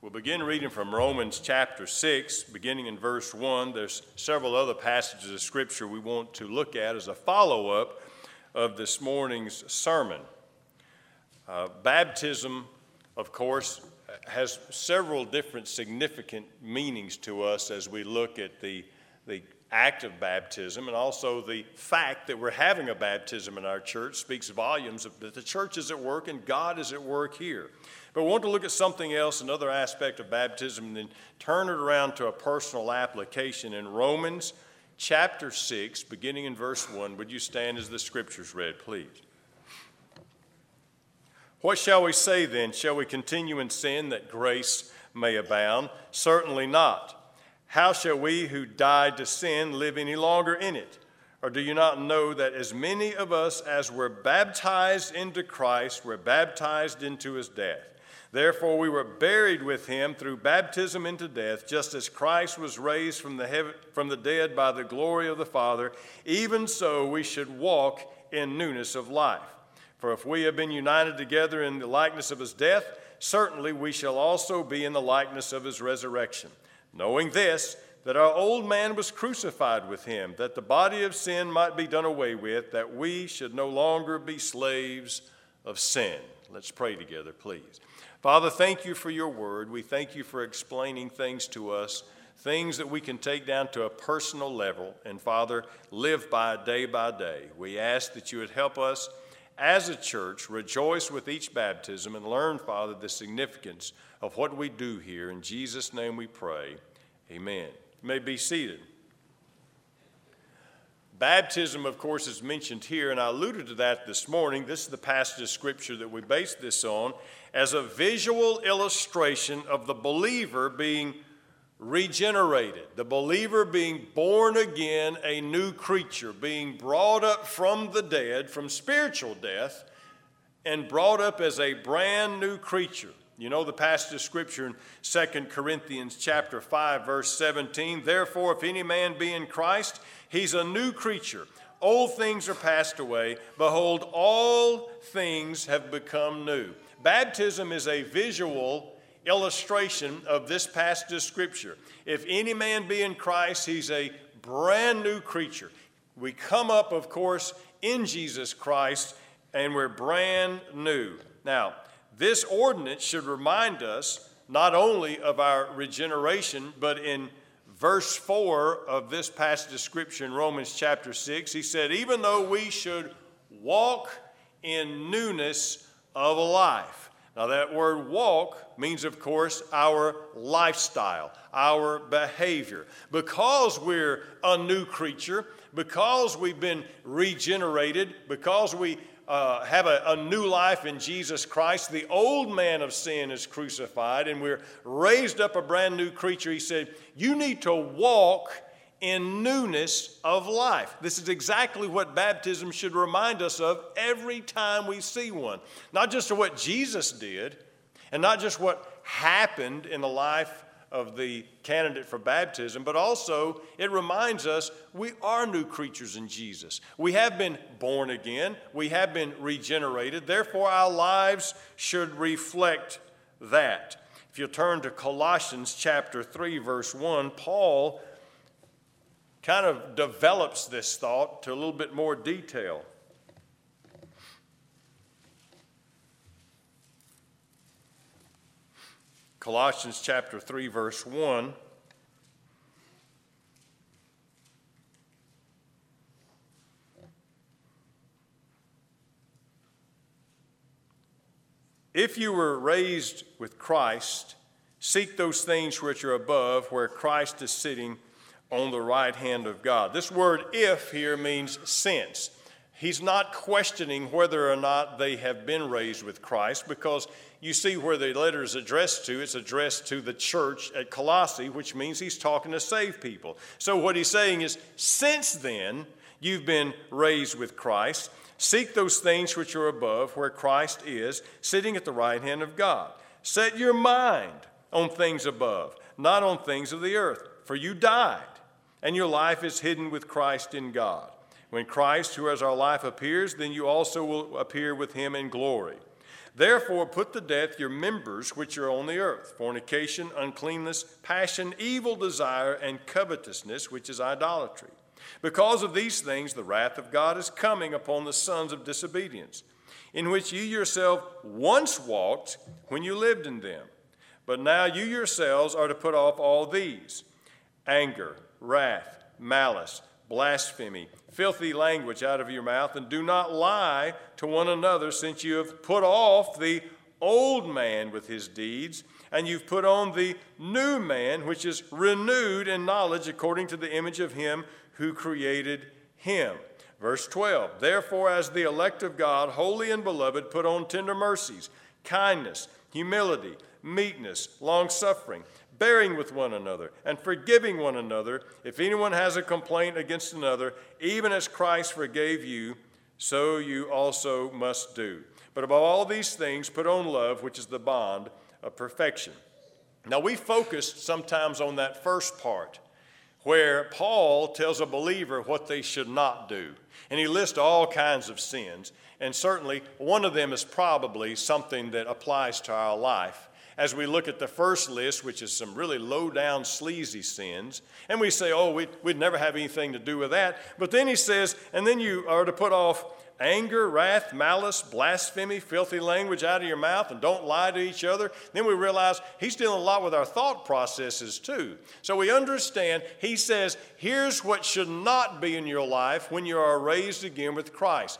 We'll begin reading from Romans chapter 6, beginning in verse 1. There's several other passages of Scripture we want to look at as a follow up of this morning's sermon. Uh, baptism, of course, has several different significant meanings to us as we look at the, the act of baptism and also the fact that we're having a baptism in our church speaks volumes that the church is at work and God is at work here. But we want to look at something else, another aspect of baptism, and then turn it around to a personal application. In Romans chapter 6, beginning in verse 1, would you stand as the scriptures read, please? What shall we say then? Shall we continue in sin that grace may abound? Certainly not. How shall we who died to sin live any longer in it? Or do you not know that as many of us as were baptized into Christ were baptized into his death? Therefore, we were buried with him through baptism into death, just as Christ was raised from the, heaven, from the dead by the glory of the Father, even so we should walk in newness of life. For if we have been united together in the likeness of his death, certainly we shall also be in the likeness of his resurrection. Knowing this, that our old man was crucified with him, that the body of sin might be done away with, that we should no longer be slaves of sin. Let's pray together, please. Father, thank you for your word. We thank you for explaining things to us, things that we can take down to a personal level, and Father, live by day by day. We ask that you would help us as a church rejoice with each baptism and learn, Father, the significance of what we do here. In Jesus' name we pray. Amen. You may be seated. Baptism, of course, is mentioned here, and I alluded to that this morning. This is the passage of Scripture that we base this on as a visual illustration of the believer being regenerated, the believer being born again, a new creature, being brought up from the dead, from spiritual death, and brought up as a brand new creature. You know the passage of scripture in 2 Corinthians chapter 5 verse 17, therefore if any man be in Christ, he's a new creature. Old things are passed away, behold all things have become new. Baptism is a visual illustration of this passage of Scripture. If any man be in Christ, he's a brand new creature. We come up, of course, in Jesus Christ, and we're brand new. Now, this ordinance should remind us not only of our regeneration, but in verse 4 of this passage of Scripture in Romans chapter 6, he said, Even though we should walk in newness of life. Now, that word walk means, of course, our lifestyle, our behavior. Because we're a new creature, because we've been regenerated, because we uh, have a, a new life in Jesus Christ, the old man of sin is crucified, and we're raised up a brand new creature. He said, You need to walk in newness of life. This is exactly what baptism should remind us of every time we see one. Not just of what Jesus did, and not just what happened in the life of the candidate for baptism, but also it reminds us we are new creatures in Jesus. We have been born again, we have been regenerated, therefore, our lives should reflect that. If you turn to Colossians chapter 3, verse 1, Paul kind of develops this thought to a little bit more detail. Colossians chapter 3, verse 1. If you were raised with Christ, seek those things which are above, where Christ is sitting on the right hand of God. This word if here means since. He's not questioning whether or not they have been raised with Christ because you see where the letter is addressed to. It's addressed to the church at Colossae, which means he's talking to saved people. So what he's saying is, since then, you've been raised with Christ. Seek those things which are above, where Christ is, sitting at the right hand of God. Set your mind on things above, not on things of the earth, for you died and your life is hidden with Christ in God. When Christ, who is our life, appears, then you also will appear with him in glory. Therefore, put to death your members which are on the earth fornication, uncleanness, passion, evil desire, and covetousness, which is idolatry. Because of these things, the wrath of God is coming upon the sons of disobedience, in which you yourself once walked when you lived in them. But now you yourselves are to put off all these anger, wrath, malice, blasphemy, filthy language out of your mouth, and do not lie to one another, since you have put off the old man with his deeds, and you've put on the new man, which is renewed in knowledge according to the image of him who created him. Verse 12 Therefore, as the elect of God, holy and beloved, put on tender mercies, kindness, humility, meekness, long suffering bearing with one another, and forgiving one another. If anyone has a complaint against another, even as Christ forgave you, so you also must do. But above all these things, put on love, which is the bond of perfection. Now, we focused sometimes on that first part where Paul tells a believer what they should not do. And he lists all kinds of sins. And certainly, one of them is probably something that applies to our life as we look at the first list, which is some really low down, sleazy sins, and we say, oh, we'd, we'd never have anything to do with that. But then he says, and then you are to put off anger, wrath, malice, blasphemy, filthy language out of your mouth, and don't lie to each other. Then we realize he's dealing a lot with our thought processes too. So we understand he says, here's what should not be in your life when you are raised again with Christ.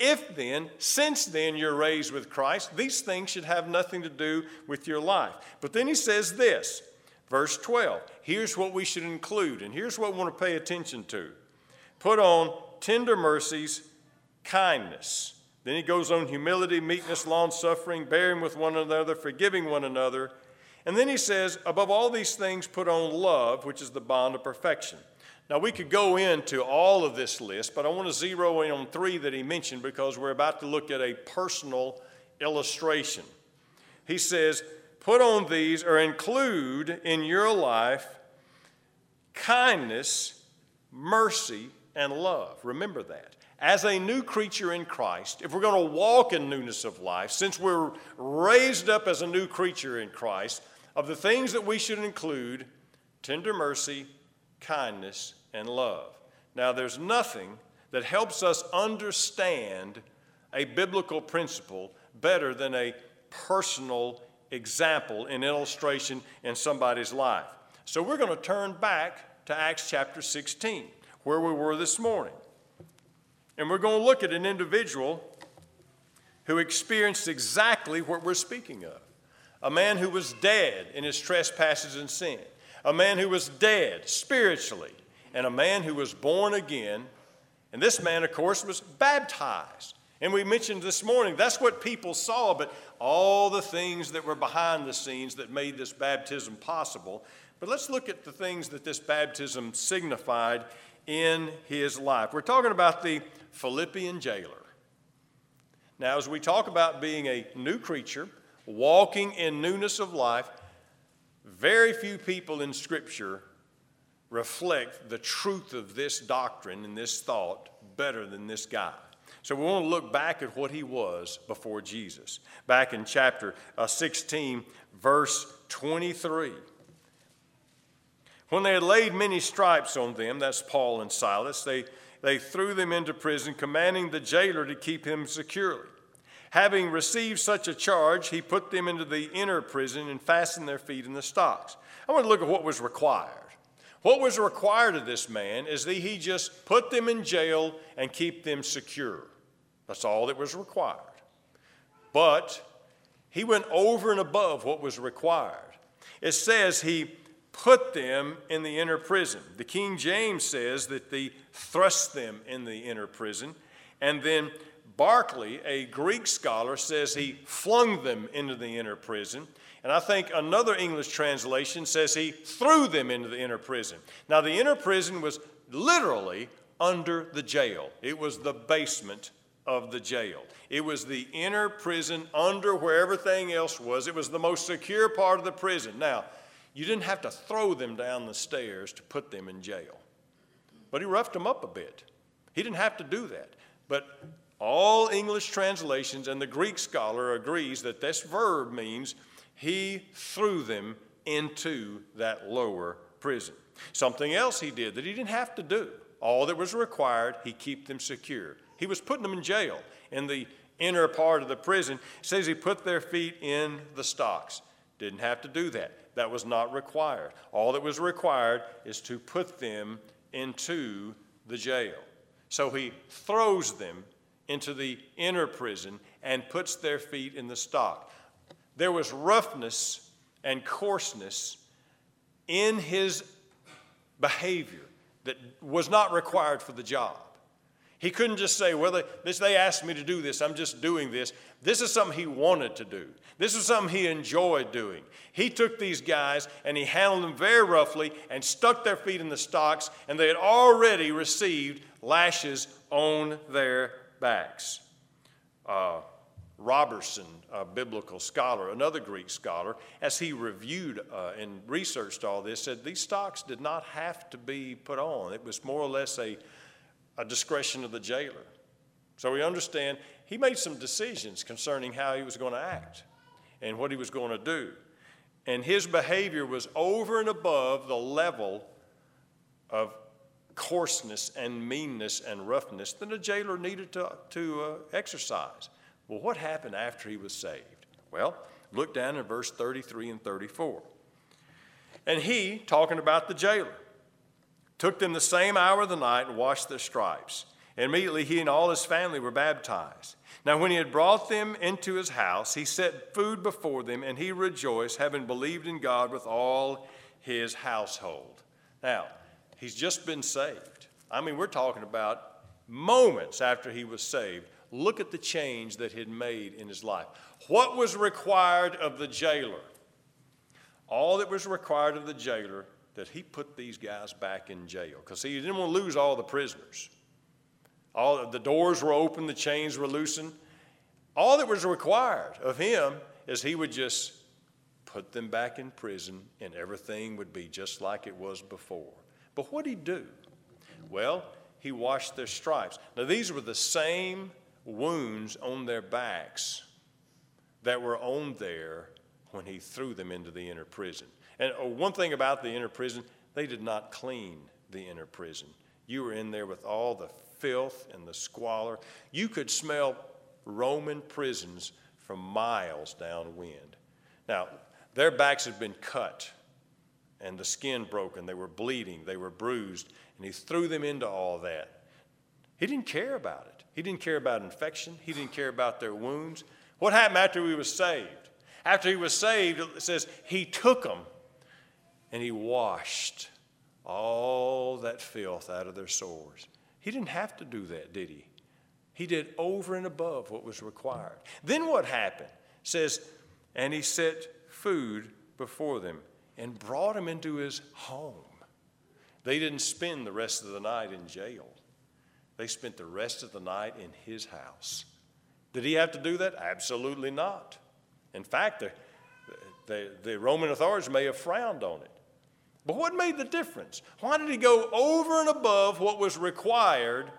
If then, since then you're raised with Christ, these things should have nothing to do with your life. But then he says this, verse 12. Here's what we should include, and here's what we want to pay attention to. Put on tender mercies, kindness. Then he goes on humility, meekness, long suffering, bearing with one another, forgiving one another. And then he says, above all these things, put on love, which is the bond of perfection. Now, we could go into all of this list, but I want to zero in on three that he mentioned because we're about to look at a personal illustration. He says, Put on these or include in your life kindness, mercy, and love. Remember that. As a new creature in Christ, if we're going to walk in newness of life, since we're raised up as a new creature in Christ, of the things that we should include, tender mercy, kindness, and love. Now, there's nothing that helps us understand a biblical principle better than a personal example and illustration in somebody's life. So, we're going to turn back to Acts chapter 16, where we were this morning. And we're going to look at an individual who experienced exactly what we're speaking of a man who was dead in his trespasses and sin, a man who was dead spiritually, and a man who was born again. And this man, of course, was baptized. And we mentioned this morning that's what people saw, but all the things that were behind the scenes that made this baptism possible. But let's look at the things that this baptism signified in his life. We're talking about the Philippian jailer. Now, as we talk about being a new creature, walking in newness of life, very few people in Scripture reflect the truth of this doctrine and this thought better than this guy. So we want to look back at what he was before Jesus. Back in chapter uh, 16, verse 23. When they had laid many stripes on them, that's Paul and Silas, they, they threw them into prison, commanding the jailer to keep him securely. Having received such a charge, he put them into the inner prison and fastened their feet in the stocks. I want to look at what was required. What was required of this man is that he just put them in jail and keep them secure. That's all that was required. But he went over and above what was required. It says he put them in the inner prison. The King James says that he thrust them in the inner prison. And then Barclay, a Greek scholar, says he flung them into the inner prison. And I think another English translation says he threw them into the inner prison. Now, the inner prison was literally under the jail, it was the basement of the jail. It was the inner prison under where everything else was. It was the most secure part of the prison. Now, you didn't have to throw them down the stairs to put them in jail, but he roughed them up a bit. He didn't have to do that. But All English translations and the Greek scholar agrees that this verb means he threw them into that lower prison. Something else he did that he didn't have to do. All that was required, he keep them secure. He was putting them in jail in the inner part of the prison. It says he put their feet in the stocks. Didn't have to do that. That was not required. All that was required is to put them into the jail. So he throws them into the inner prison and puts their feet in the stock. There was roughness and coarseness in his behavior that was not required for the job. He couldn't just say, Well, they, they asked me to do this, I'm just doing this. This is something he wanted to do. This is something he enjoyed doing. He took these guys and he handled them very roughly and stuck their feet in the stocks, and they had already received lashes on their backs. Uh, Robertson, a biblical scholar, another Greek scholar, as he reviewed uh, and researched all this, said these stocks did not have to be put on. It was more or less a, a discretion of the jailer. So we understand he made some decisions concerning how he was going to act and what he was going to do. And his behavior was over and above the level of coarseness and meanness and roughness that a jailer needed to, to uh, exercise. Well, what happened after he was saved? Well, look down in verse 33 and 34. And he, talking about the jailer, took them the same hour of the night and washed their stripes. And immediately he and all his family were baptized. Now, when he had brought them into his house, he set food before them, and he rejoiced, having believed in God with all his household. Now, He's just been saved. I mean, we're talking about moments after he was saved. Look at the change that he had made in his life. What was required of the jailer? All that was required of the jailer that he put these guys back in jail because he didn't want to lose all the prisoners. All the doors were open, the chains were loosened. All that was required of him is he would just put them back in prison and everything would be just like it was before. But what did he do? Well, he washed their stripes. Now, these were the same wounds on their backs that were on there when he threw them into the inner prison. And uh, one thing about the inner prison, they did not clean the inner prison. You were in there with all the filth and the squalor. You could smell Roman prisons from miles downwind. Now, their backs had been cut and the skin broken. They were bleeding, they were bruised, and he threw them into all that. He didn't care about it. He didn't care about infection, he didn't care about their wounds. What happened after he was saved? After he was saved, it says he took them and he washed all that filth out of their sores. He didn't have to do that, did he? He did over and above what was required. Then what happened? It says, and he set food before them and brought them into his home. They didn't spend the rest of the night in jail, they spent the rest of the night in his house. Did he have to do that? Absolutely not. In fact, the, the, the Roman authorities may have frowned on it. But what made the difference? Why did he go over and above what was required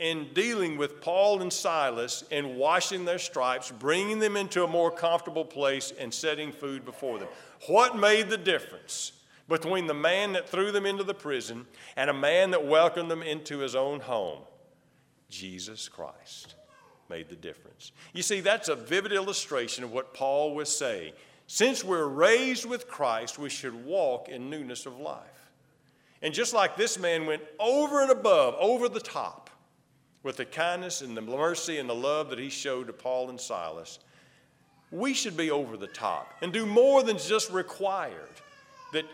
in dealing with Paul and Silas and washing their stripes, bringing them into a more comfortable place, and setting food before them. What made the difference between the man that threw them into the prison and a man that welcomed them into his own home? Jesus Christ made the difference. You see, that's a vivid illustration of what Paul was saying. Since we're raised with Christ, we should walk in newness of life. And just like this man went over and above, over the top, with the kindness and the mercy and the love that he showed to Paul and Silas, we should be over the top and do more than just required. That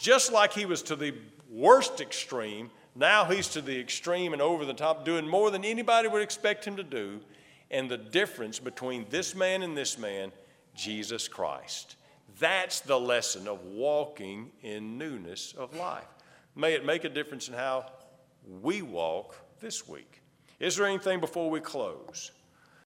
just like he was to the worst extreme, now he's to the extreme and over the top, doing more than anybody would expect him to do. And the difference between this man and this man, Jesus Christ. That's the lesson of walking in newness of life. May it make a difference in how we walk this week. Is there anything before we close